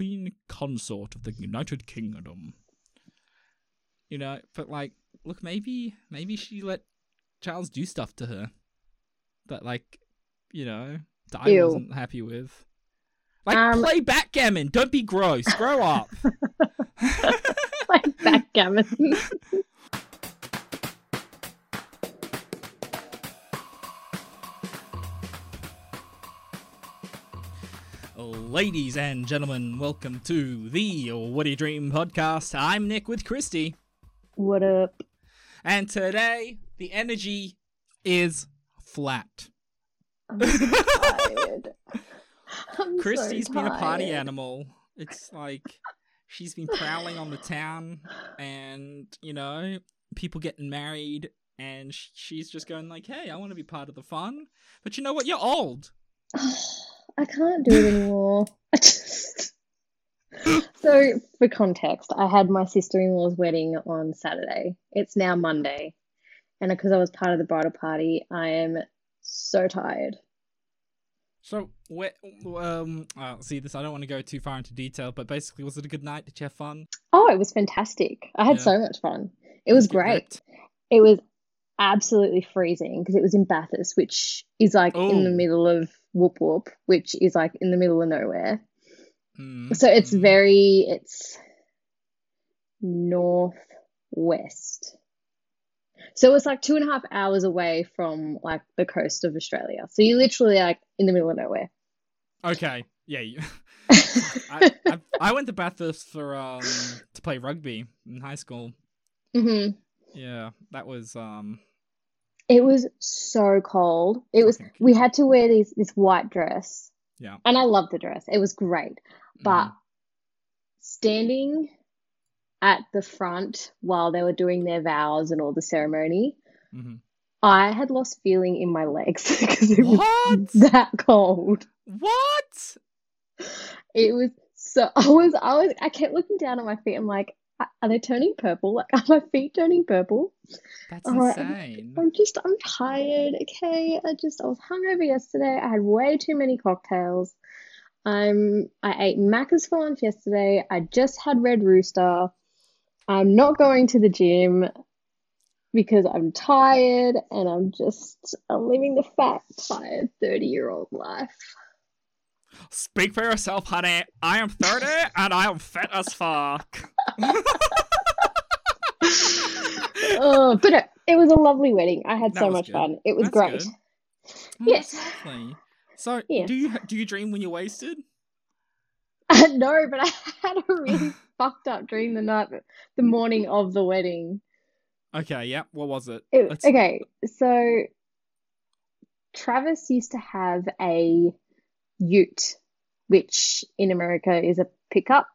queen consort of the United Kingdom. You know, but like, look, maybe maybe she let Charles do stuff to her that, like, you know, Di Ew. wasn't happy with. Like, Um, play backgammon. Don't be gross. Grow up. like backgammon. Ladies and gentlemen, welcome to the What Do You Dream podcast. I'm Nick with Christy, what up? and today the energy is flat. I'm tired. I'm so Christy's been a party animal. It's like she's been prowling on the town, and you know, people getting married, and she's just going like, "Hey, I want to be part of the fun." But you know what? You're old. I can't do it anymore. I just. So, for context, I had my sister in law's wedding on Saturday. It's now Monday. And because I was part of the bridal party, I am so tired. So, where, um, uh, see this. I don't want to go too far into detail, but basically, was it a good night? Did you have fun? Oh, it was fantastic. I had Yeah. so much fun. It was Did you get great. It was absolutely freezing because it was in Bathurst, which is like in the middle of Whoop Whoop, which is like in the middle of nowhere. Mm, So it's mm. very it's northwest. So it's like two and a half hours away from like the coast of Australia. So you're literally like in the middle of nowhere. Okay. Yeah. You... I, I I went to Bathurst for um to play rugby in high school. hmm Yeah, that was um It was so cold. It was we had to wear these this white dress. Yeah. And I loved the dress. It was great. But mm, standing at the front while they were doing their vows and all the ceremony, mhm. I had lost feeling in my legs because it was that cold. What? It was so I was I was I kept looking down at my feet. I'm like, are they turning purple? Like, are my feet turning purple? That's All right. insane. I'm just I'm tired. Okay, I just I was hungover yesterday. I had way too many cocktails. I'm I ate Macca's for lunch yesterday. I just had Red Rooster. I'm not going to the gym because I'm tired and I'm just I'm living the fat, tired 30 year old life. Speak for yourself, honey. I am 30 and I am fit as fuck. Oh, but it, it was a lovely wedding. I had That so much good. fun. It was That's great. good. Yes. lovely. So, Yeah. do you do you dream when you're wasted? no, but I had a really fucked up dream the night, the morning of the wedding. Okay, yeah. What was it? It- okay, so Travis used to have a Ute, which in America is a pickup,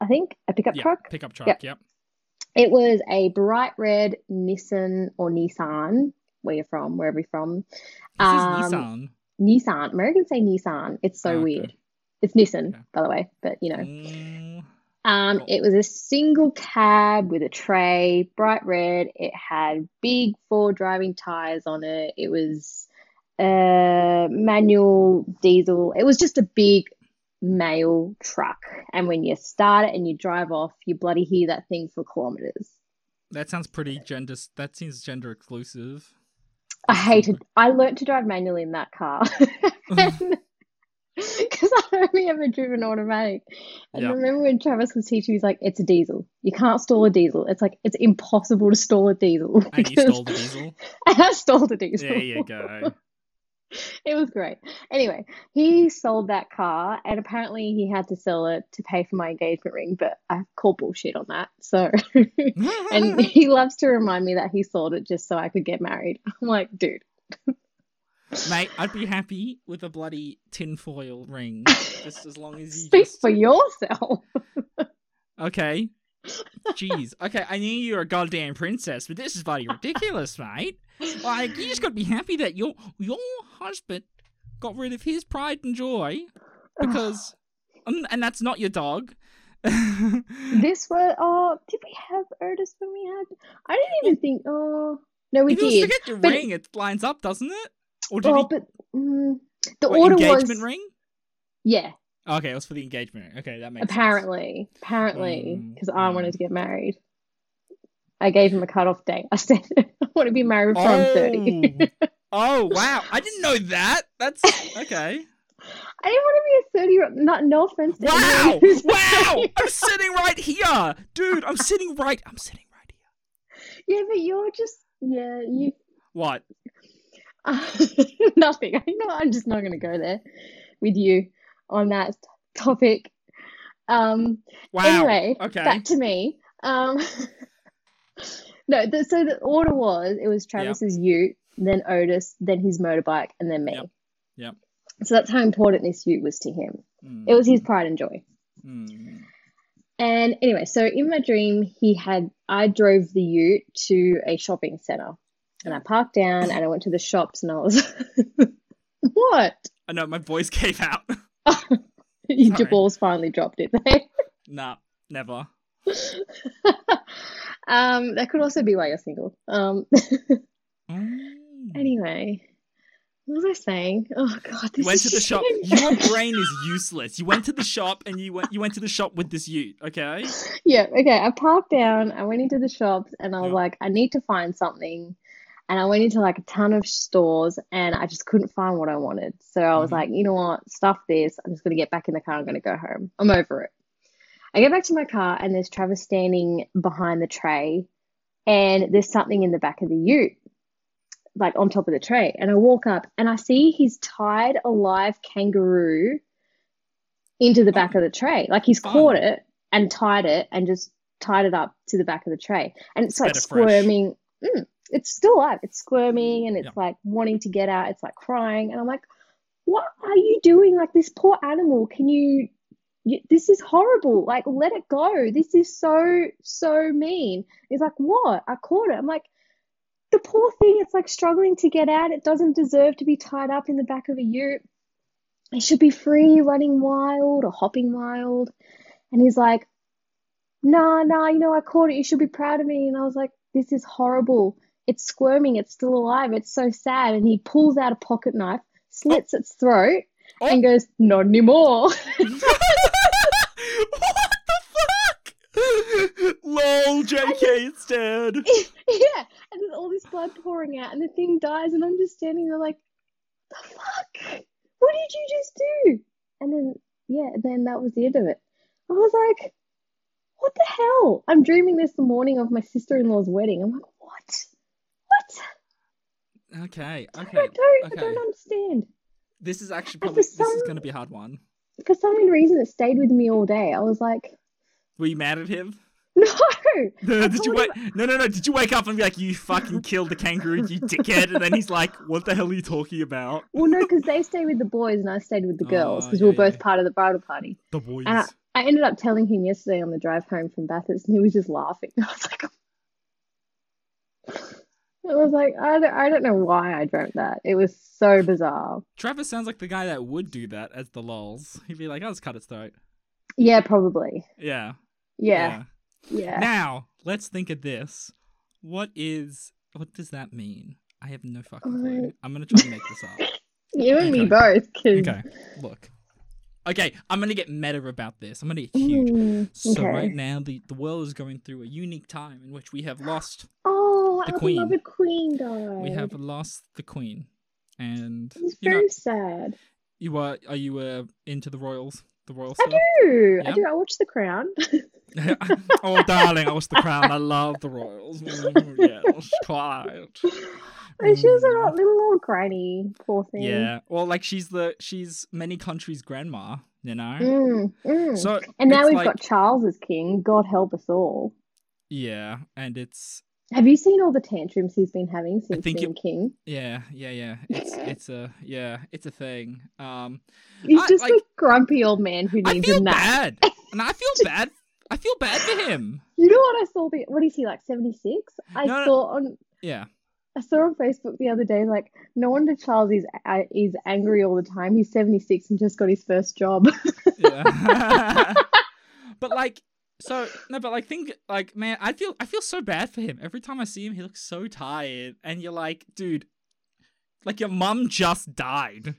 I think, a pickup Yeah, truck. pickup truck. Yep. yep. It was a bright red Nissan or Nissan, where you're from, wherever you're from. This Um, is Nissan. Nissan. Americans say Nissan. It's so Oh, okay. weird. It's Nissan, Okay. by the way, but you know. Mm, Um, Cool. it was a single cab with a tray, bright red. It had big four driving tires on it. It was uh manual diesel. It was just a big male truck. And when you start it and you drive off, you bloody hear that thing for kilometers. that sounds pretty gender. That seems gender exclusive. I hated. I learnt to drive manually in that car. Because I'd only ever driven automatic. And Yeah. I remember when Travis was teaching, me? he's like, it's a diesel. You can't stall a diesel. It's like, it's impossible to stall a diesel. And you because- stole the diesel. And I stole the diesel. There you go. It was great. Anyway, he sold that car and apparently he had to sell it to pay for my engagement ring, but I call bullshit on that. So, and he loves to remind me that he sold it just so I could get married. I'm like, dude. Mate, I'd be happy with a bloody tinfoil ring, just as long as you Speak just for yourself. okay. Jeez. Okay, I knew you were a goddamn princess, but this is bloody ridiculous, mate. Like, you just gotta be happy that your your husband got rid of his pride and joy because, um, and that's not your dog. This was oh, did we have Otis when we had? I didn't even think. Oh, no, we if you did. forget your but- ring, it lines up, doesn't it? Or did Oh, he? but mm, the order engagement was ring? yeah, Okay, it was for the engagement. ring. Okay, that makes sense. Apparently, apparently, Mm, because I wanted to get married. I gave him a cut off date. I said, want to be married before I'm 30. Oh wow! I didn't know that. That's okay. I didn't want to be a 30 year old. Not, no offense to Wow! Wow! I'm sitting right here, dude. I'm sitting right. I'm sitting right here. Yeah, but you're just, yeah, you. What? nothing. You know, I'm just not going to go there with you on that topic. Um, Wow. Anyway, Okay. back to me. Um, no, the, so the order was it was Travis's ute, then Otis, then his motorbike, and then me. Yep. Yep. So that's how important this ute was to him. Mm, It was his pride and joy. mm. And anyway, so in my dream, he had I drove the ute to a shopping center, and I parked down and I went to the shops, and I was what? I know my voice gave out. Your balls finally dropped it. They nah, never. Um, that could also be why you're single. Um, Mm. anyway, what was I saying? Oh God, You went is to the shop. Your brain is useless. You went to the shop and you went. You went to the shop with this ute. Okay. Yeah, okay. I parked down. I went into the shops, and I was Yeah. like, I need to find something. And I went into like a ton of stores, and I just couldn't find what I wanted. So I was Mhm. like, you know what? Stuff this. I'm just gonna get back in the car. I'm gonna go home. I'm over it. I get back to my car, and there's Travis standing behind the tray, and there's something in the back of the ute, like on top of the tray. And I walk up, and I see he's tied a live kangaroo into the back of the tray. Like he's caught it and tied it, and just tied it up to the back of the tray. And it's like squirming. Mm, it's still alive. It's squirming, and it's Yeah. like wanting to get out. It's like crying, and I'm like, what are you doing? Like this poor animal. Can you? This is horrible. Like let it go. This is so so mean. He's like, what? I caught it. I'm like, the poor thing. It's like struggling to get out. It doesn't deserve to be tied up in the back of a ute. It should be free, running wild or hopping wild. And he's like, nah, nah, you know, I caught it. You should be proud of me. And I was like, this is horrible. It's squirming. It's still alive. It's so sad. And he pulls out a pocket knife, slits its throat, Oh. and goes, not anymore. Lol, JK, it's dead. yeah. And there's all this blood pouring out, and the thing dies. And I'm just standing there like, the fuck? What did you just do? And then, yeah, then that was the end of it. I was like, what the hell? I'm dreaming this the morning of my sister in law's wedding. I'm like, what? What? Okay, okay. I don't, I don't understand. This is actually probably for this is going to be a hard one. For some reason, it stayed with me all day. I was like, Were you mad at him? no. Did you told wake? No, no, no. Did you wake up and be like, "You fucking killed the kangaroo, you dickhead"? And then he's like, "What the hell are you talking about?" Well, no, because they stayed with the boys and I stayed with the girls Oh, because yeah, we were both yeah. part of the bridal party. The boys. And I, I ended up telling him yesterday on the drive home from Bathurst, and he was just laughing. I was like, I was like, I don't, I don't know why I dreamt that. It was so bizarre. Travis sounds like the guy that would do that as the lols. He'd be like, "I'll just cut its throat." Yeah, probably. Yeah. Yeah, yeah. Now let's think of this. What is? What does that mean? I have no fucking clue. I'm gonna try and make this up. You and me both. 'cause- Okay, look. Okay, I'm gonna get meta about this. I'm gonna get huge. Mm, So okay. right now, the the world is going through a unique time in which we have lost Oh, The our queen. beloved queen died. we have lost the queen, and It's you know very sad. you are are you uh, into the royals, the royal I stuff? do. I do. I watch The Crown. oh, darling, I watch the crown. I love the royals. Mm, yes, quite. And she was a Mm. little old granny, poor thing. Yeah, well, like she's the she's many countries' grandma, you know. Mm, mm. So and now we've like, got Charles as king. God help us all. yeah, and it's Have you seen all the tantrums he's been having since being king? yeah, yeah, yeah. It's it's a yeah, it's a thing. Um, He's I- just like- a grumpy old man who needs a nap. bad, and I feel bad. I feel bad for him. You know what I saw? The, what is he like? Seventy six. I No, no. saw on. Yeah, I saw on Facebook the other day, like, no wonder Charles is uh, is angry all the time. He's seventy six and just got his first job. yeah. but like, so no, but like, think like, man, I feel I feel so bad for him every time I see him. He looks so tired, and you're like, dude, like your mum just died.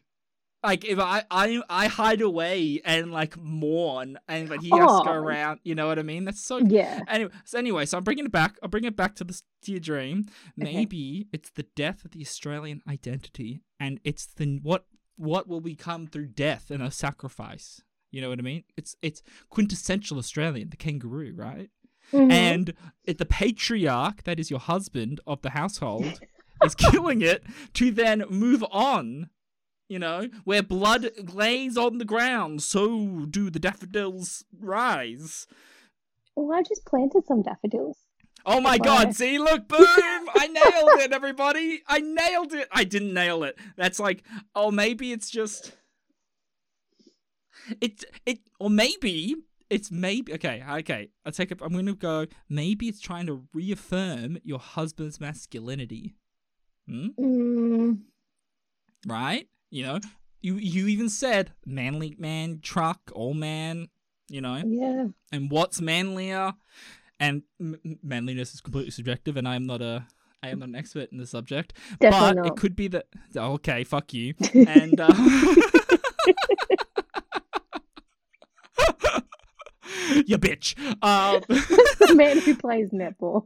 like if I I I hide away and like mourn, and but he has to go Oh. around. You know what I mean? That's so. Yeah. Anyway, so anyway, so I'm bringing it back. I'll bring it back to this to your dream. Okay. Maybe it's the death of the Australian identity, and it's the what what will become through death and a sacrifice. You know what I mean? It's it's quintessential Australian, the kangaroo, right? Mhm. And it, the patriarch, that is your husband of the household, is killing it to then move on. You know, where blood lays on the ground, so do the daffodils rise. well, I just planted some daffodils. Oh my god, see, look, boom! I nailed it, everybody! I nailed it! I didn't nail it. That's like, oh, maybe it's just. It's, it, or maybe it's maybe, okay, okay, I'll take it, I'm gonna go, maybe it's trying to reaffirm your husband's masculinity. Hmm? Mm, Right? You know, you, you even said manly man, truck, all man, you know? yeah. and what's manlier and m- manliness is completely subjective and i am not a i am not an expert in the subject Definitely but it could be that okay fuck you and uh, you bitch um, the man who plays netball.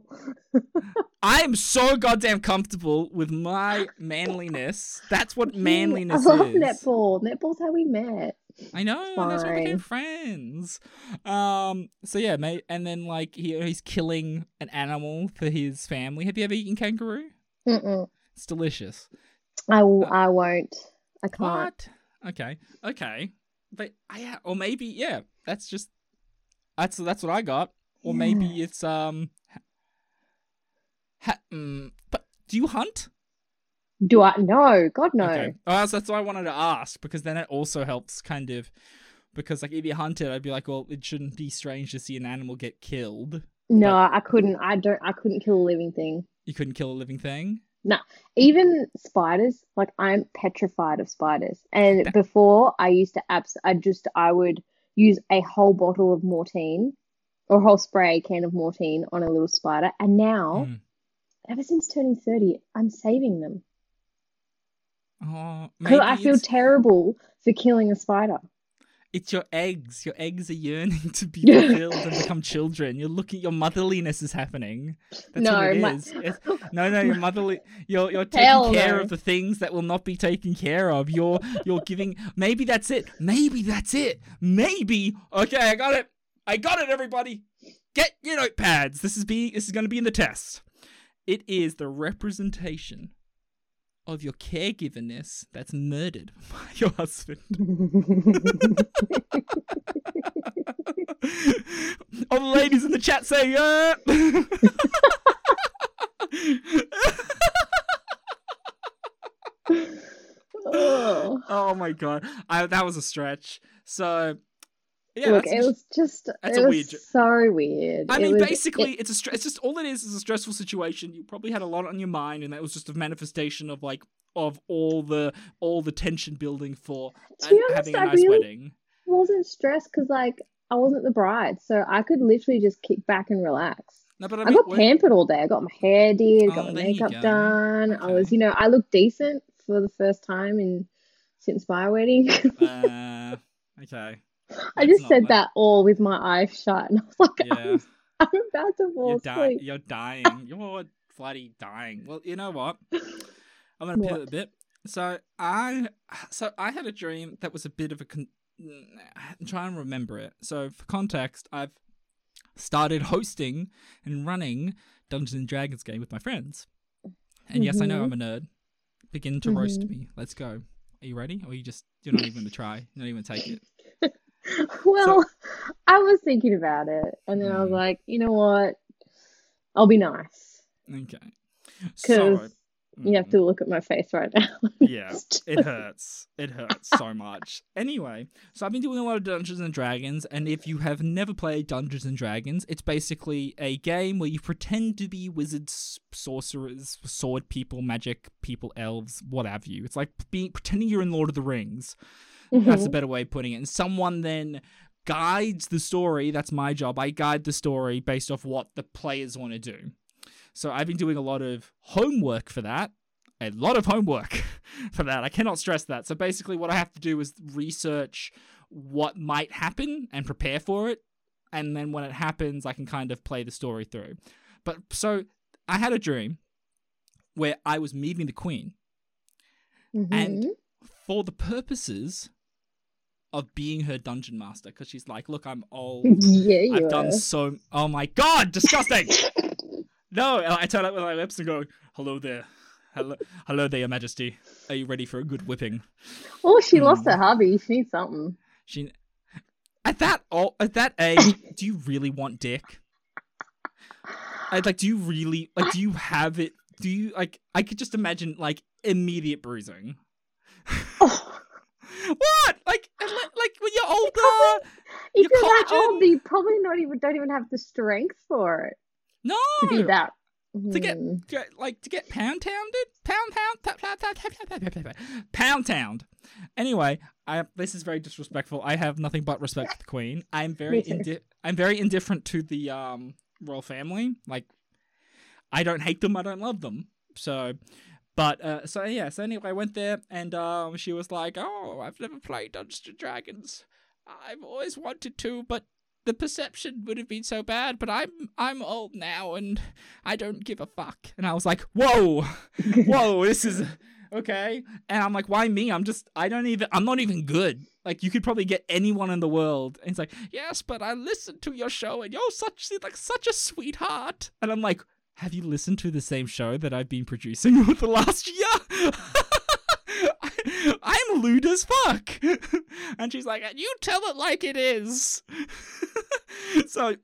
i am so goddamn comfortable with my manliness that's what manliness is. I love is netball. Netball's how we met. I know, that's why we became friends. Um, so yeah, mate, and then like he, he's killing an animal for his family. Have you ever eaten kangaroo? Mm-mm. It's delicious. I won't. I can't. What? Okay, okay, but I or maybe yeah, that's just that's that's what I got. Or maybe it's um, ha, ha, mm, but do you hunt? Do I? No. God, no. Okay. Oh, that's, that's what I wanted to ask because then it also helps kind of because like if you hunted, I'd be like, well, it shouldn't be strange to see an animal get killed. No, I couldn't. I don't. I couldn't kill a living thing. You couldn't kill a living thing. No, even spiders. Like I'm petrified of spiders. And That- before, I used to abs. I just. I would use a whole bottle of Mortein, or a whole spray can of Mortein on a little spider. And now, Mm. ever since turning thirty, I'm saving them Oh, because I feel it's, terrible for killing a spider. It's your eggs. Your eggs are yearning to be fulfilled and become children. You're looking. Your motherliness is happening. That's no, what it my- is. It's- no, no, your motherly. You're you're taking Hell care no. of the things that will not be taken care of. You're you're giving. Maybe that's it. Maybe that's it. Maybe. Okay, I got it. I got it. Everybody, get your notepads. This is be. This is going to be in the test. It is the representation of your caregiverness that's murdered by your husband. All the ladies in the chat say, yeah. Uh. oh. oh my god, I, that was a stretch. So, yeah, Look, it was just that's it a was weird so weird. I It mean, was- basically, it- it's a stre- it's just all it is is a stressful situation. You probably had a lot on your mind, and that was just a manifestation of like of all the all the tension building for be honest, having a I nice really- wedding. wasn't stressed because like I wasn't the bride, so I could literally just kick back and relax. No, but I I, got when- pampered all day. I got my hair did, Oh, got my makeup done. I was, you know, I looked decent for the first time in since my wedding. uh, okay. I just said like- that all with my eyes shut, and I was like, Yeah. I'm, I'm about to fall You're, di- asleep. you're dying. You're bloody dying. Well, you know what? I'm gonna pivot a bit. So I, so I had a dream that was a bit of a. Con- I'm trying to remember it. So for context, I've started hosting and running Dungeons and Dragons game with my friends. And yes, I know I'm Mhm. a nerd. Begin to roast Mhm. me. Let's go. Are you ready? Or you just you're not even gonna try? You're not even take it. Well, I was thinking about it, and then I was Mm. like, you know what? I'll be nice Okay. because So you have to look at my face right now. Yeah, it hurts. It hurts so much. Anyway, so I've been doing a lot of Dungeons and Dragons, and if you have never played Dungeons and Dragons, it's basically a game where you pretend to be wizards, sorcerers, sword people, magic people, elves, what have you. It's like being pretending you're in Lord of the Rings. That's a Mhm. better way of putting it. And someone then guides the story. That's my job. I guide the story based off what the players want to do. So I've been doing a lot of homework for that. a lot of homework for that. I cannot stress that. So basically, what I have to do is research what might happen and prepare for it. And then when it happens, I can kind of play the story through. But so I had a dream where I was meeting the queen And- Mhm. for the purposes of being her dungeon master because she's like, look, I'm old. yeah, I've are. done so. Oh my god, disgusting! no, I turn up with my lips and go, "Hello there, hello, hello there, Your Majesty. Are you ready for a good whipping?" Oh, she lost Hmm. her hubby. She needs something. She, at that, oh, at that age, do you really want dick? I like. Do you really like? Do you have it? Do you like? I could just imagine like immediate bruising. Oh, what? Like, like, when you're older. if Your you're that old, you probably not even don't even have the strength for it No, to be that. To get- Hmm. like to get pound tounded, pound pound, pound pound, pound. Anyway, I this is very disrespectful. I have nothing but respect for the queen. I'm very indi- I'm very indifferent to the um royal family. Like, I don't hate them. I don't love them. So, but uh, so yeah. So anyway, I went there and um she was like, "Oh, I've never played Dungeons and Dragons. I've always wanted to, but." The perception would have been so bad, but I'm I'm old now and I don't give a fuck. And I was like, whoa, whoa, this is okay. And I'm like, why me? I'm just, I don't even, I'm not even good. Like, you could probably get anyone in the world. And it's like, yes, but I listened to your show and you're such, like, such a sweetheart. And I'm like, have you listened to the same show that I've been producing for the last year? I, I'm lewd as fuck. and she's like, you tell it like it is. so,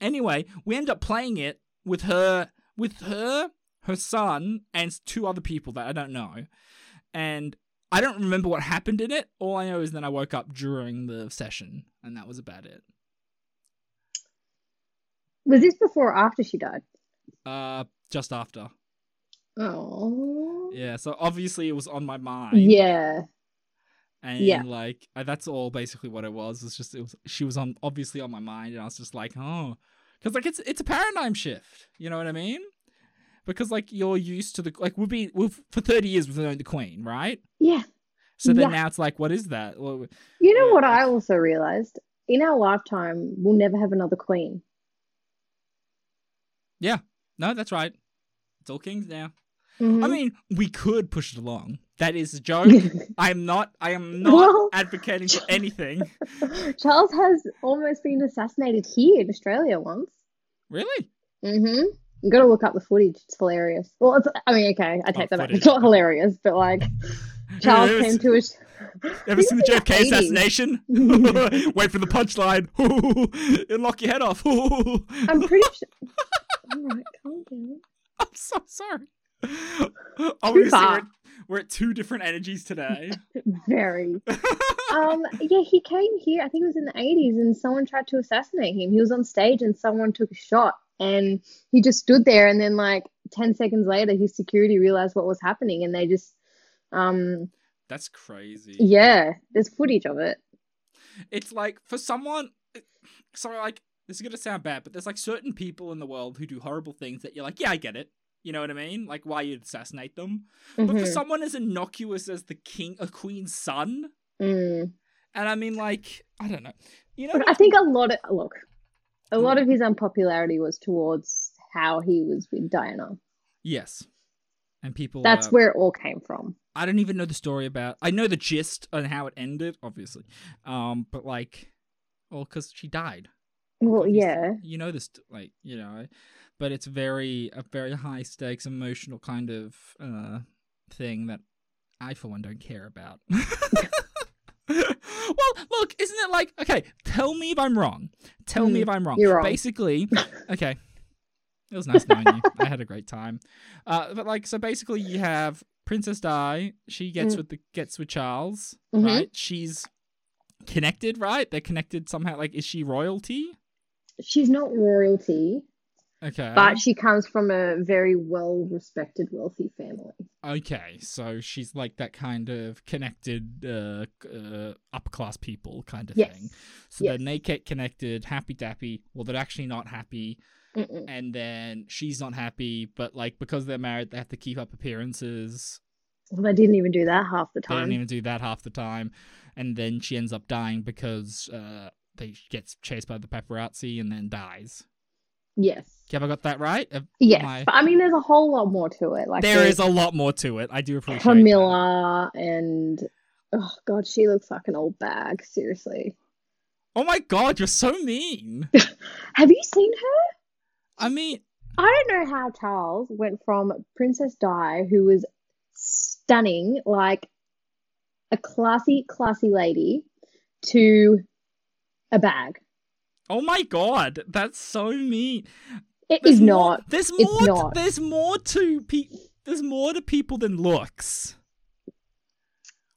anyway, we end up playing it with her, with her, her son, and two other people that I don't know. And I don't remember what happened in it. All I know is then I woke up during the session, and that was about it. Was this before or after she died? Uh, just after. Oh. Yeah, so obviously it was on my mind. Yeah. and yeah. like that's all basically what it was. It's just it was she was on obviously on my mind, and I was just like, oh, because like it's it's a paradigm shift. You know what I mean? Because like you're used to the like we've been we've for thirty years we've known the queen, right? Yeah. So then Yeah. now it's like, what is that? Well, You know Yeah. what I also realized? In our lifetime, we'll never have another queen. No, that's right. It's all kings now. Mhm. I mean, we could push it along. That is a joke. I'm not. I am not Well- advocating for anything. Charles has almost been assassinated here in Australia once. Really? Mm-hmm. You got to look up the footage. It's hilarious. Well, it's, I mean, okay, I take that back. It's not hilarious, but like Charles was- came to us. Ever seen the JFK 80s. assassination? Wait for the punchline. It'll knock your head off. I'm pretty sure. All right, calm down. I'm so sorry. Obviously, we're, we're at two different energies today. Very. Um, yeah, he came here. I think it was in the 80s, and someone tried to assassinate him. He was on stage, and someone took a shot, and he just stood there. And then, like 10 seconds later, his security realized what was happening, and they just, um, That's crazy. yeah, there's footage of it. It's like for someone. So like this is gonna sound bad, but there's like certain people in the world who do horrible things that you're like, yeah, I get it. You know what I mean? Like why you'd assassinate them. But for Mhm. someone as innocuous as the king, a queen's son, Mm. and I mean, like, I don't know. You know, I think a lot of look, a lot of his unpopularity was towards how he was with Diana. yes, and people. That's uh, where it all came from. I don't even know the story about. I know the gist and how it ended, obviously. Um, but like, well, because she died. Well, yeah. You know this, like, you know, but it's very a very high stakes, emotional kind of uh thing that I, for one, don't care about. well, look, isn't it like okay? Tell me if I'm wrong. Tell me Mm, if I'm wrong. you're wrong. Basically, okay. It was nice knowing you. I had a great time. Uh, but like, so basically, you have Princess Di. She gets Mm. with the gets with Charles, Mhm. right? She's connected, right? They're connected somehow. Like, is she royalty? She's not royalty, Okay. but she comes from a very well respected, wealthy family. Okay, so she's like that kind of connected, uh, uh upper class people kind of Yes. thing. So Yes. then they get connected, happy dappy. Well, they're actually not happy. Mm-mm. and then she's not happy, but like because they're married, they have to keep up appearances. Well, they didn't even do that half the time. They don't even do that half the time, and then she ends up dying because uh, they gets chased by the paparazzi and then dies. Yes. Have I got that right? Uh, Yes. my- But I mean, there's a whole lot more to it. Like there's a lot more to it. I do appreciate that. Camilla and oh god, she looks like an old bag. Seriously. Oh my god, you're so mean. Have you seen her? I mean, I don't know how Charles went from Princess Di, who was stunning, like a classy, classy lady, to a bag. oh my god, that's so mean. It There's is more- not. There's It's more. to- not. there's more to pe- There's more to people than looks.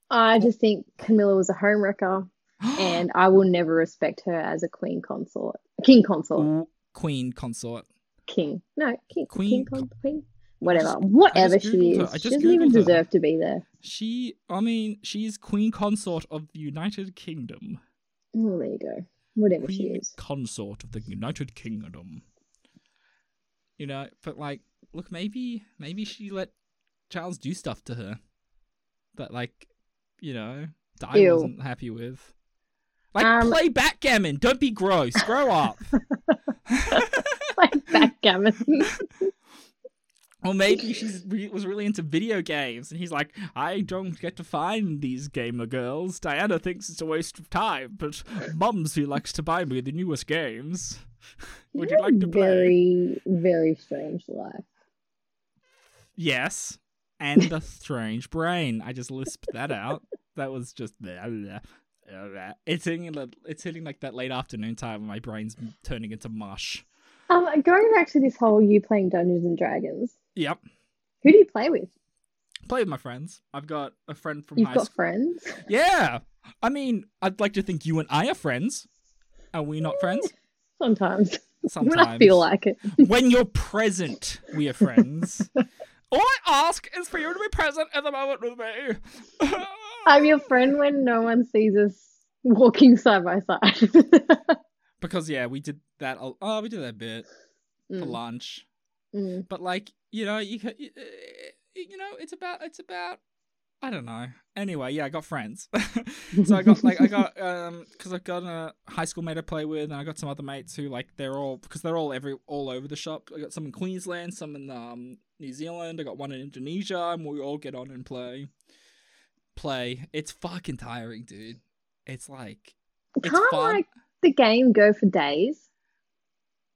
I just think Camilla was a homewrecker, and I will never respect her as a queen consort, king consort, Ooh, Queen consort. king. No, king, Queen queen, con- queen. Whatever, just- whatever she is, she doesn't even Googled her. deserve to be there. She, I mean, she's Queen consort of the United Kingdom. Oh, there you go. Whatever she is. consort of the United Kingdom. You know, but like, look, maybe, maybe she let Charles do stuff to her that, like, you know, Di Ew. wasn't happy with. Like, Um, play backgammon. Don't be gross. Grow up. like backgammon. Or maybe she re- was really into video games, and he's like, I don't get to find these gamer girls. Diana thinks it's a waste of time, but Mum's who likes to buy me the newest games. Would you like to play? Very, very strange life. Yes, and a strange brain. I just lisped that out. That was just blah, blah, blah. It's hitting. It's hitting like that late afternoon time when my brain's turning into mush. Um, going back to this whole you playing Dungeons and Dragons, Yep. who do you play with? Play with my friends. I've got a friend from You've high got school. friends. Yeah. I mean, I'd like to think you and I are friends. Are we not friends? Sometimes, Sometimes. when I feel like it. when you're present, we are friends. All I ask is for you to be present at the moment with me. I'm your friend when no one sees us walking side by side. Because yeah, we did that. a- Oh, we did that bit for Mm, lunch. mm. But like, you know, you, uh, you know, it's about it's about I don't know. Anyway, yeah, I got friends. so I got like I got um because I've got a high school mate I play with, and I got some other mates who like they're all because they're all every all over the shop. I got some in Queensland, some in um New Zealand. I got one in Indonesia, and we all get on and play. Play. It's fucking tiring, dude. It's like it's Can't fun. like the game go for days?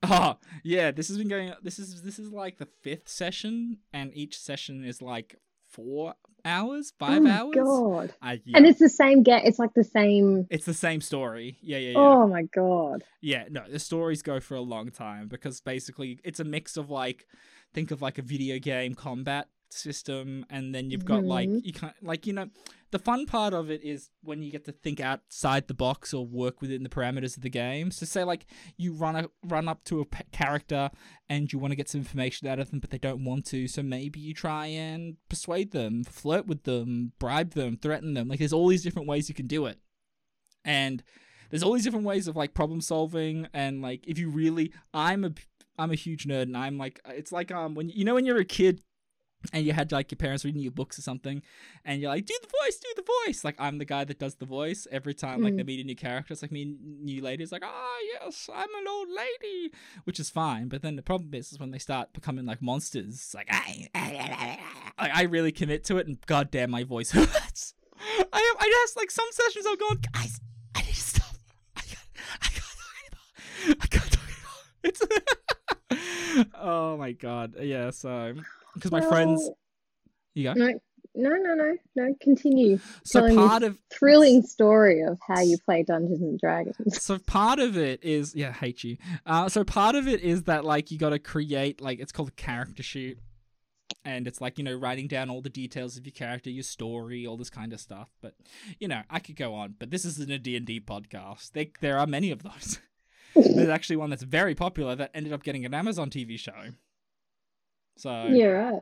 Oh yeah, this has been going. This is this is like the fifth session, and each session is like four hours, five oh my hours. god! I, And it's the same get. It's like the same. it's the same story. Yeah, yeah, yeah. Oh my god! Yeah, no, the stories go for a long time because basically it's a mix of like, think of like a video game combat system, and then you've got like Mhm. you can't like you know, the fun part of it is when you get to think outside the box or work within the parameters of the game. So say like you run a run up to a p- character and you want to get some information out of them, but they don't want to, so maybe you try and persuade them, flirt with them, bribe them, threaten them. Like there's all these different ways you can do it, and there's all these different ways of like problem solving and like if you really i'm a i'm a huge nerd and i'm like it's like um when you know when you're a kid and you had like your parents reading your books or something and you're like do the voice do the voice! Like i'm the guy that does the voice every time like Mm. they meet a new character. It's like me new ladies like ah yes i'm an old lady! Which is fine but then the problem is, is when they start becoming like monsters it's like I, like, I really commit to it and goddamn my voice hurts. I am, I just like some sessions I'll go guys I need to stop. I got I got talk anymore I can't talk anymore it's oh my god. Yeah so because my friends you go No, no, no, no, no. Continue. so part of Thrilling story of how you play Dungeons and Dragons. so part of it is yeah I hate you uh so part of it is that like you got to create like it's called a character sheet and it's like you know writing down all the details of your character your story all this kind of stuff but you know i could go on but this isn't a d&d podcast they, there are many of those there's actually one that's very popular that ended up getting an amazon tv show so yeah, right.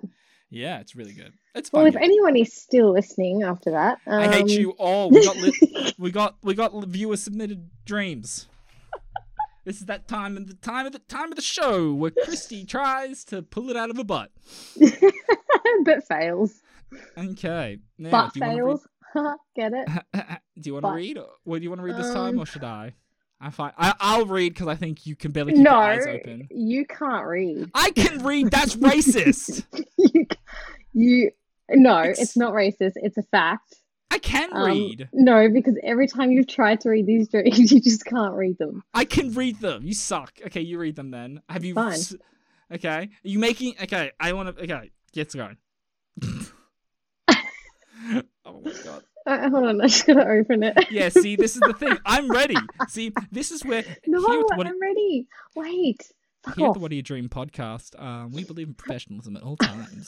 yeah it's really good it's Well, fun if yeah. anyone is still listening after that, um, i hate you all we got li- we got we got viewer submitted dreams This is that time of the time of the time of the show where Christy tries to pull it out of a butt. but fails. Okay. Now, but do you wanna fails. Get it? do you want to read? Or, or do you want to read this time, Um, or should I? I find I, I'll read because I think you can barely keep your eyes open. you can't read. I can read. That's racist. you, you no, It's- it's, not racist. It's a fact. I can Um, read. No, because every time you've tried to read these dreams, you just can't read them. I can read them. You suck. Okay, you read them then. Have you? Fine. s- Okay. Are you making? Okay. I want to. Okay. Let's go. oh my god. Uh, hold on, I just gotta open it. Yeah. See, this is the thing. I'm ready. See, this is where no, What- I'm ready. Wait. Here at the What Do You Dream podcast. Um, we believe in professionalism at all times.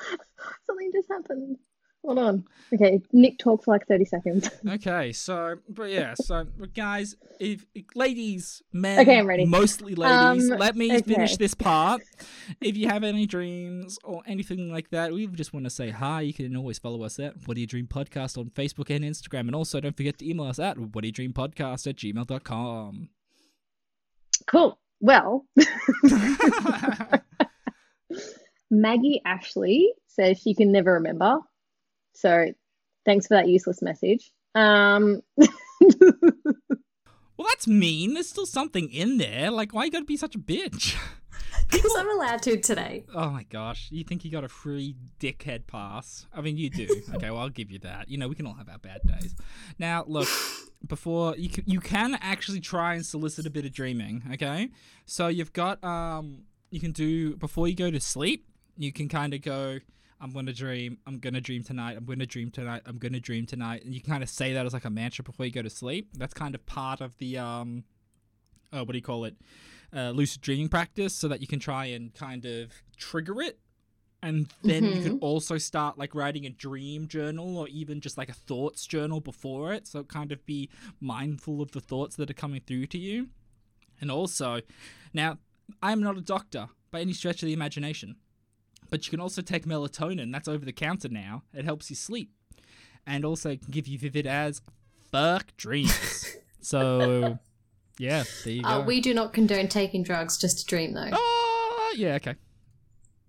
Something just happened. Hold on. Okay, Nick talk for like 30 seconds. Okay, so but yeah, so but guys, if ladies, men, Okay, I'm ready. mostly ladies, Um, let me okay. finish this part. If you have any dreams or anything like that, we just want to say hi. You can always follow us at What Do You Dream Podcast on Facebook and Instagram, and also don't forget to email us at What Do You Dream Podcast at gmail.com. Cool. Well, Maggie Ashley says she can never remember. So thanks for that useless message. Um, well, that's mean. There's still something in there. Like, why you gotta be such a bitch? Because I'm allowed to today. Oh my gosh, you think you got a free dickhead pass? I mean, you do. Okay, well, I'll give you that. You know, we can all have our bad days. Now, look, before you can, you can actually try and solicit a bit of dreaming. Okay, so you've got um, you can do before you go to sleep. You can kind of go. I'm gonna dream. I'm gonna dream tonight. I'm gonna dream tonight. I'm gonna dream tonight. And you can kind of say that as like a mantra before you go to sleep. That's kind of part of the um, uh, what do you call it? Uh, lucid dreaming practice, so that you can try and kind of trigger it. And then you can also start like writing a dream journal or even just like a thoughts journal before it. So kind of be mindful of the thoughts that are coming through to you. And also, now, I'm not a doctor by any stretch of the imagination, but you can also take melatonin. That's over the counter now. It helps you sleep. And also can give you vivid as fuck dreams. so, yeah, there you go. Uh, we do not condone taking drugs just to dream, though. Oh, yeah, okay.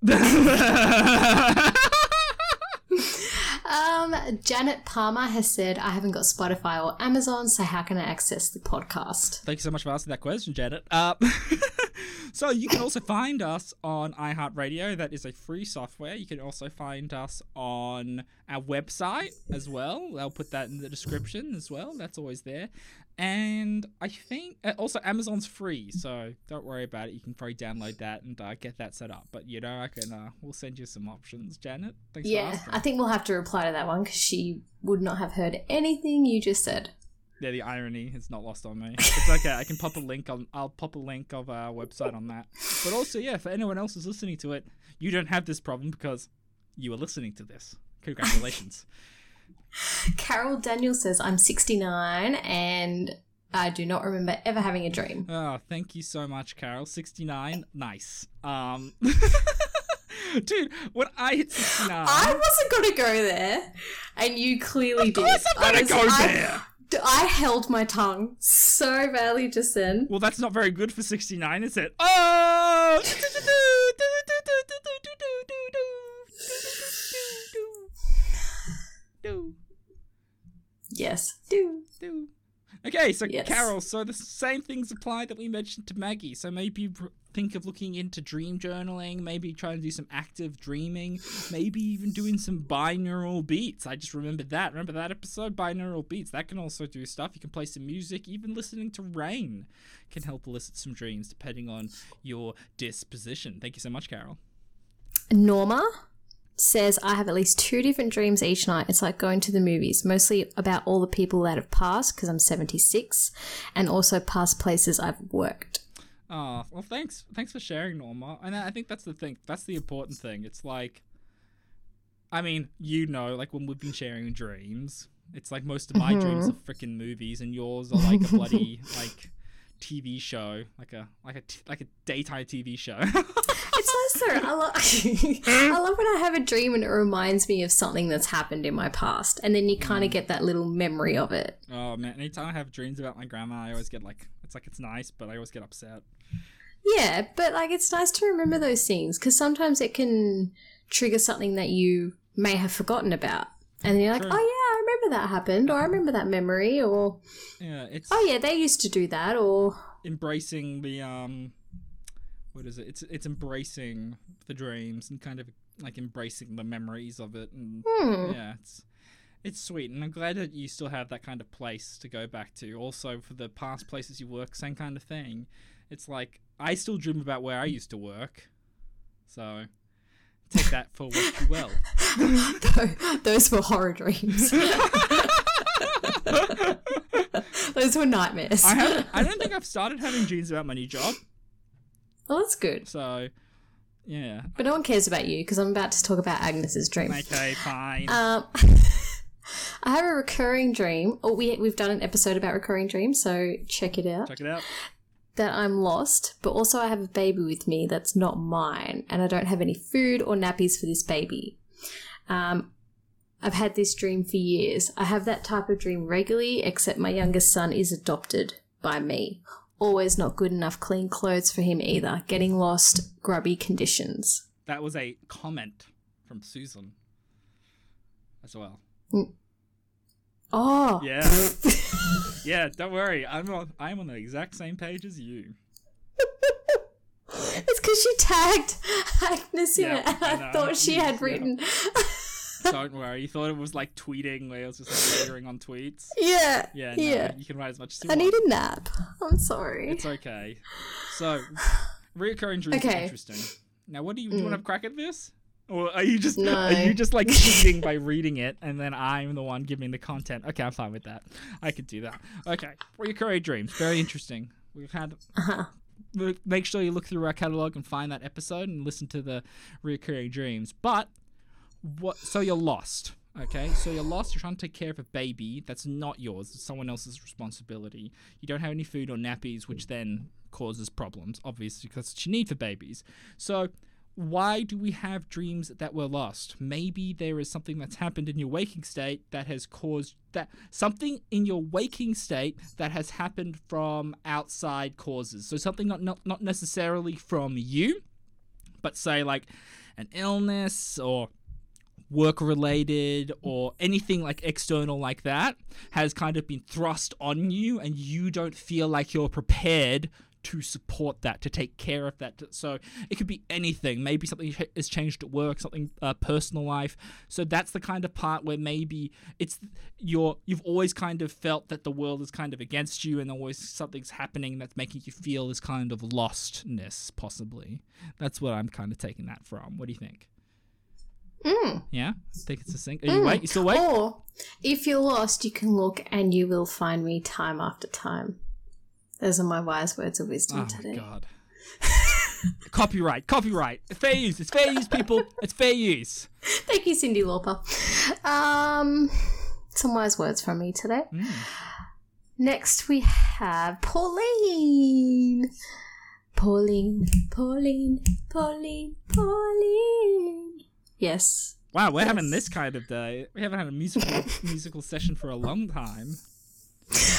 Um, Janet Palmer has said, I haven't got Spotify or Amazon, so how can I access the podcast? Thank you so much for asking that question, Janet. Uh, so you can also find us on iHeartRadio. That is a free software. You can also find us on our website as well. I'll put that in the description as well. That's always there. And I think uh, also Amazon's free, so don't worry about it. You can probably download that and uh, get that set up. But you know, I can. Uh, we'll send you some options, Janet. Thanks Yeah. I think we'll have to reply to that one because she would not have heard anything you just said. Yeah, the irony is not lost on me. It's okay. I can pop a link on. I'll pop a link of our website on that. But also, yeah, for anyone else who's listening to it, you don't have this problem because you are listening to this. Congratulations. Carol Daniel says, I'm 69 and I do not remember ever having a dream. oh, thank you so much, Carol. Sixty nine, nice. Um, dude, when I hit sixty nine, I wasn't going to go there, and you clearly did. of course I'm gonna was- go I- there. I held my tongue so badly just then. Well, that's not very good for sixty nine, is it? Oh. Yes. Do. do. Okay, so Yes. Carol, so the same things apply that we mentioned to Maggie. So maybe think of looking into dream journaling, maybe trying to do some active dreaming, maybe even doing some binaural beats. I just remembered that. Remember that episode, binaural beats? That can also do stuff. You can play some music, even listening to rain can help elicit some dreams depending on your disposition. Thank you so much, Carol. Norma says, I have at least two different dreams each night. It's like going to the movies, mostly about all the people that have passed because I'm 76, and also past places I've worked. Oh, well, thanks. Thanks for sharing, Norma. And I think that's the thing. That's the important thing. It's like, I mean, you know, like when we've been sharing dreams, it's like most of my dreams mm-hmm. are freaking movies, and yours are like a bloody like TV show, like a like a t- like a daytime TV show. It's though. I, love I love when I have a dream and it reminds me of something that's happened in my past, and then you kind of mm. get that little memory of it. oh man, anytime I have dreams about my grandma, I always get like It's like it's nice, but I always get upset. Yeah, but like it's nice to remember those things because sometimes it can trigger something that you may have forgotten about. And then you're like, True. oh yeah, remember that happened, or I remember that memory, or Yeah, it's oh yeah, they used to do that, or embracing the um, what is it? It's it's embracing the dreams and kind of like embracing the memories of it, and hmm. yeah, it's it's sweet, and I'm glad that you still have that kind of place to go back to. Also, for the past places you work, same kind of thing. It's like I still dream about where I used to work, so take that for what you will. those were horror dreams. those were nightmares. I. I don't think I've started having dreams about my new job. well, that's good, So, yeah. but no one cares about you because I'm about to talk about Agnes's dream. Okay, fine. Um, I have a recurring dream. Oh, we we've done an episode about recurring dreams, so check it out. Check it out. That I'm lost, but also I have a baby with me that's not mine, and I don't have any food or nappies for this baby. Um, I've had this dream for years. I have that type of dream regularly, except my youngest son is adopted by me. Always not good enough clean clothes for him either. Getting lost, grubby conditions. That was a comment from Susan as well. Oh, Yeah. yeah, don't worry. I'm on, I'm on the exact same page as you. It's because she tagged Agnes in Yeah, it, and I, I thought she had written. Don't worry. You thought it was like tweeting where it was just like layering on tweets. yeah, Yeah, no, yeah. you can write as much as you I want. need a nap. I'm sorry. It's okay. So, reoccurring dreams are Okay. interesting. Now, what do you do? You Mm. want to crack at this, or are you just No. are you just like cheating by reading it, and then I'm the one giving the content? Okay, I'm fine with that. I could do that. Okay, reoccurring dreams, very interesting. We've had. Uh-huh. Make sure you look through our catalog and find that episode and listen to the reoccurring dreams. But what? So you're lost. Okay, so you're lost. You're trying to take care of a baby that's not yours. It's someone else's responsibility. You don't have any food or nappies, which then causes problems, obviously, because it's what you need for babies. So, why do we have dreams that we're lost? Maybe there is something that's happened in your waking state that has caused that something in your waking state that has happened from outside causes. So something not not, not necessarily from you, but say like an illness or work related or anything like external like that has kind of been thrust on you and you don't feel like you're prepared to support that to take care of that so it could be anything maybe something has changed at work something uh, personal life so that's the kind of part where maybe it's you're you've always kind of felt that the world is kind of against you and always something's happening that's making you feel this kind of lostness possibly that's what i'm kind of taking that from what do you think Mm. yeah, I think it's a sync. Are you wait? You still wait? Or if you're lost, you can look and you will find me time after time. Those are my wise words of wisdom Oh today. my god. copyright, copyright. Fair use. It's fair use, people. It's fair use. Thank you, Cyndi Lauper. Um, some wise words from me today. Mm. Next, we have Pauline. Pauline, Pauline, Pauline, Pauline. Yes. Wow, we're having this kind of day. We haven't had a musical musical session for a long time.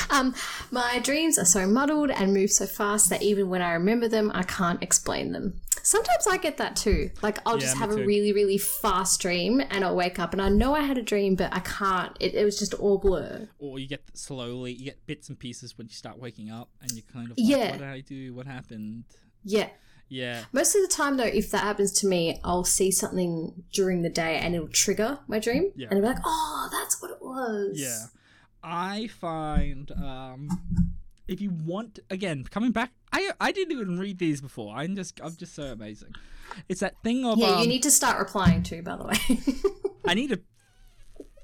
Um, my dreams are so muddled and move so fast that even when I remember them, I can't explain them. Sometimes I get that too. Like I'll Yeah, just have a too. really, really fast dream and I'll wake up and I know I had a dream, but I can't. It, it was just all blur. Or you get slowly, you get bits and pieces when you start waking up, and you're kind of like, Yeah. what did I do? What happened? Yeah. Yeah, Most of the time, though, if that happens to me, I'll see something during the day and it'll trigger my dream. Yeah. And I'll be like, oh, that's what it was. yeah. I find um, if you want again coming back, I I didn't even read these before. I'm just I'm just so amazing. It's that thing of Yeah, um, you need to start replying to. by the way. I need to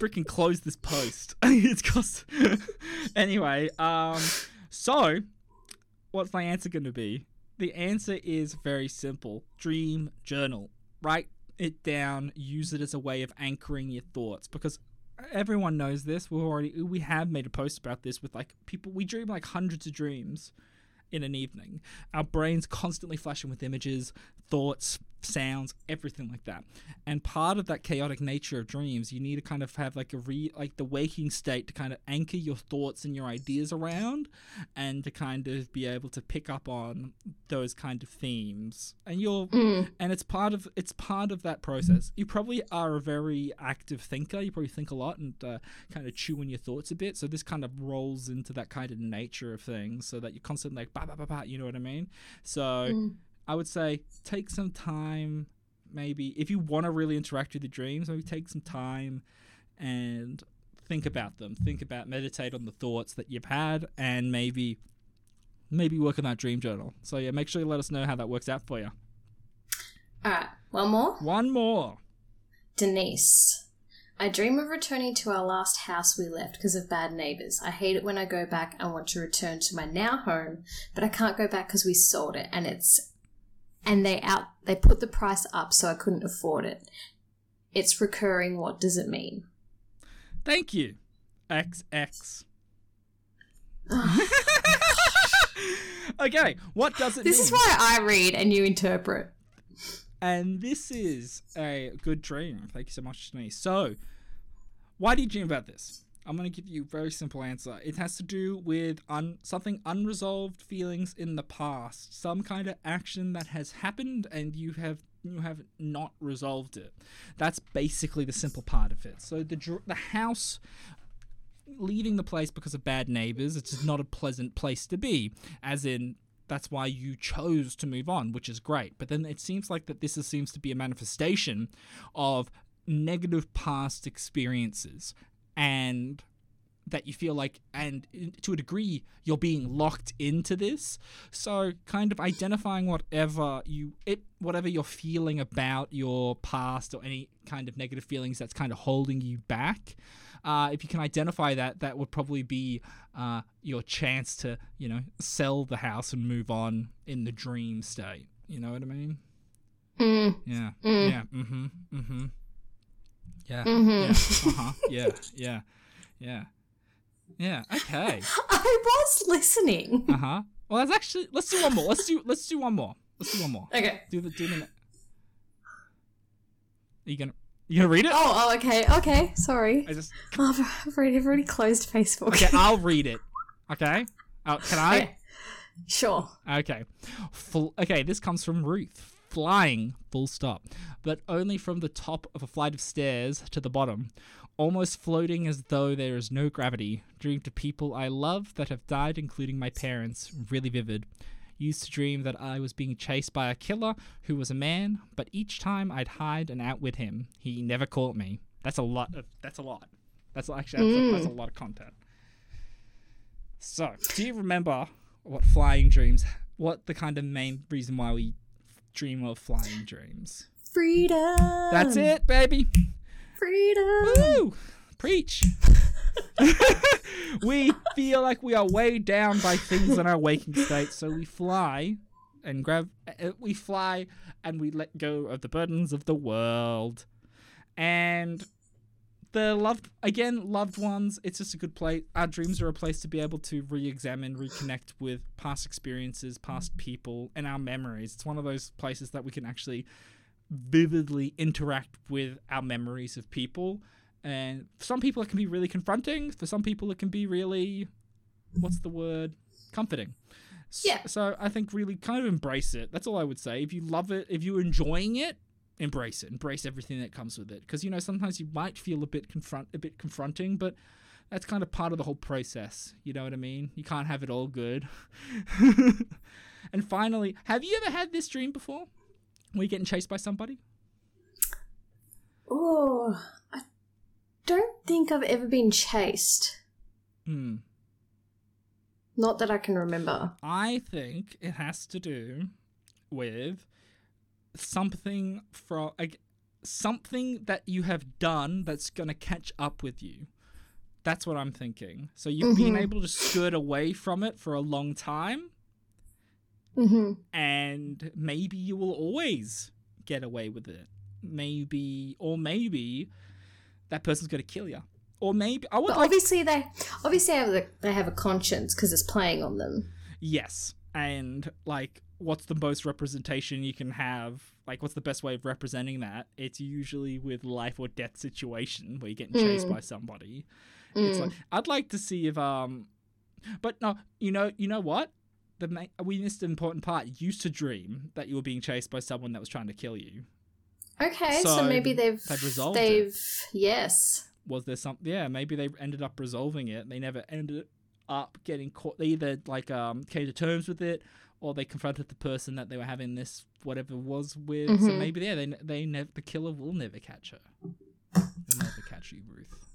freaking close this post. it's cost. anyway, um, so what's my answer going to be? The answer is very simple. Dream journal. Write it down. Use it as a way of anchoring your thoughts because everyone knows this. We already we have made a post about this with like people. We dream like hundreds of dreams in an evening. Our brains constantly flashing with images, thoughts, sounds, everything like that. And part of that chaotic nature of dreams, you need to kind of have like a re like the waking state to kind of anchor your thoughts and your ideas around and to kind of be able to pick up on those kind of themes. And you're Mm. and it's part of it's part of that process. You probably are a very active thinker. You probably think a lot and uh, kind of chew in your thoughts a bit. So this kind of rolls into that kind of nature of things, so that you're constantly like ba ba ba ba. You know what I mean? So Mm. I would say take some time. Maybe if you want to really interact with the dreams, maybe take some time and think about them. Think about meditate on the thoughts that you've had, and maybe maybe work on that dream journal. So yeah, make sure you let us know how that works out for you. All right, one more. One more. Denise. I dream of returning to our last house we left because of bad neighbors. I hate it when I go back and want to return to my now home, but I can't go back because we sold it and it's and they out they put the price up so I couldn't afford it. It's recurring. What does it mean? Thank you. XX. Ah. okay, what does it This mean? is why I read and you interpret. and this is a good dream. Thank you so much, Denise. So, why do you dream about this? I'm going to give you a very simple answer. It has to do with un- something unresolved feelings in the past, some kind of action that has happened and you have you have not resolved it. That's basically the simple part of it. So the dr- the house leaving the place because of bad neighbors, it's just not a pleasant place to be. As in, that's why you chose to move on, which is great. But then it seems like that this is, seems to be a manifestation of negative past experiences and that you feel like and to a degree you're being locked into this. So kind of identifying whatever you it whatever you're feeling about your past or any kind of negative feelings that's kind of holding you back uh, if you can identify that that would probably be uh, your chance to you know sell the house and move on in the dream state. You know what i mean? Mm, yeah. Mm. yeah. Mm-hmm. Mm-hmm yeah mhm. yeah uh-huh yeah yeah yeah yeah okay I was listening. uh-huh well that's actually let's do one more let's do let's do one more let's do one more Okay. do the do the are you gonna you gonna read it Oh, oh, okay, okay. Sorry. i just I've I've already, I've already closed Facebook. okay i'll read it okay oh, can i Okay. Sure. Okay. Fl- okay, this comes from Ruth. Flying, full stop, but only from the top of a flight of stairs to the bottom, almost floating as though there is no gravity. Dream to people I love that have died, including my parents. Really vivid. Used to dream that I was being chased by a killer who was a man, but each time I'd hide and outwit him. He never caught me. That's a lot. Of, that's a lot. That's actually that's, a, that's a mm. lot of content. So, do you remember what flying dreams? What the kind of main reason why we dream of flying dreams? Freedom. That's it, baby. Freedom. Woo! Preach. we feel like we are weighed down by things in our waking state, so we fly and grab. uh, We fly and we let go of the burdens of the world. And the loved again, loved ones. It's just a good place. Our dreams are a place to be able to re-examine, reconnect with past experiences, past mm-hmm. people, and our memories. It's one of those places that we can actually vividly interact with our memories of people. And for some people, it can be really confronting. For some people, it can be really, what's the word? Comforting. Yeah. So I think really kind of embrace it. That's all I would say. If you love it, if you're enjoying it, embrace it. Embrace everything that comes with it. Because you know sometimes you might feel a bit confront, a bit confronting, but that's kind of part of the whole process. You know what I mean? You can't have it all good. and finally, have you ever had this dream before? Were you getting chased by somebody? Oh, I don't think I've ever been chased. Hmm. Not that I can remember. I think it has to do with something from like, something that you have done that's going to catch up with you. That's what I'm thinking. So you've been Mhm. able to skirt away from it for a long time, Mm-hmm. and maybe you will always get away with it. Maybe, or maybe that person's going to kill you. Or maybe I would like obviously they obviously have the, they have a conscience because it's playing on them. Yes. And like what's the most representation you can have? Like what's the best way of representing that? It's usually with life or death situation where you're getting chased Mm. by somebody. It's Mm. like i'd like to see if um but no you know you know what? The ma- we missed an important part. You used to dream that you were being chased by someone that was trying to kill you. Okay, so, so maybe they've they've resolved they've yes. was there some yeah maybe they ended up resolving it. They never ended up getting caught they either like um came to terms with it or they confronted the person that they were having this whatever was with. So Mhm. maybe yeah they they never the killer will never catch her. Will never catch you ruth.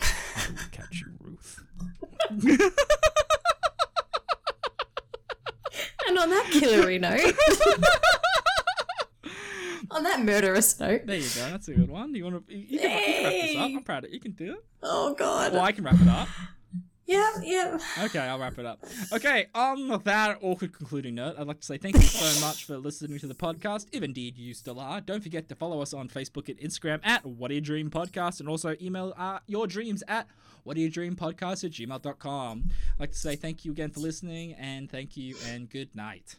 I will catch you ruth. And on that killery note, on that murderous note, there you go that's a good one. You want to you, you, can, you can wrap this up. I'm proud of it. you can do it. Oh god, Well, i can wrap it up yeah, yeah. Okay, I'll wrap it up. Okay, on that awkward concluding note, I'd like to say thank you so much for listening to the podcast, if indeed you still are. Don't forget to follow us on Facebook and Instagram at What Do You Dream Podcast, and also email uh, your dreams at What Do You Dream Podcast at gmail.com. I'd like to say thank you again for listening, and thank you and good night.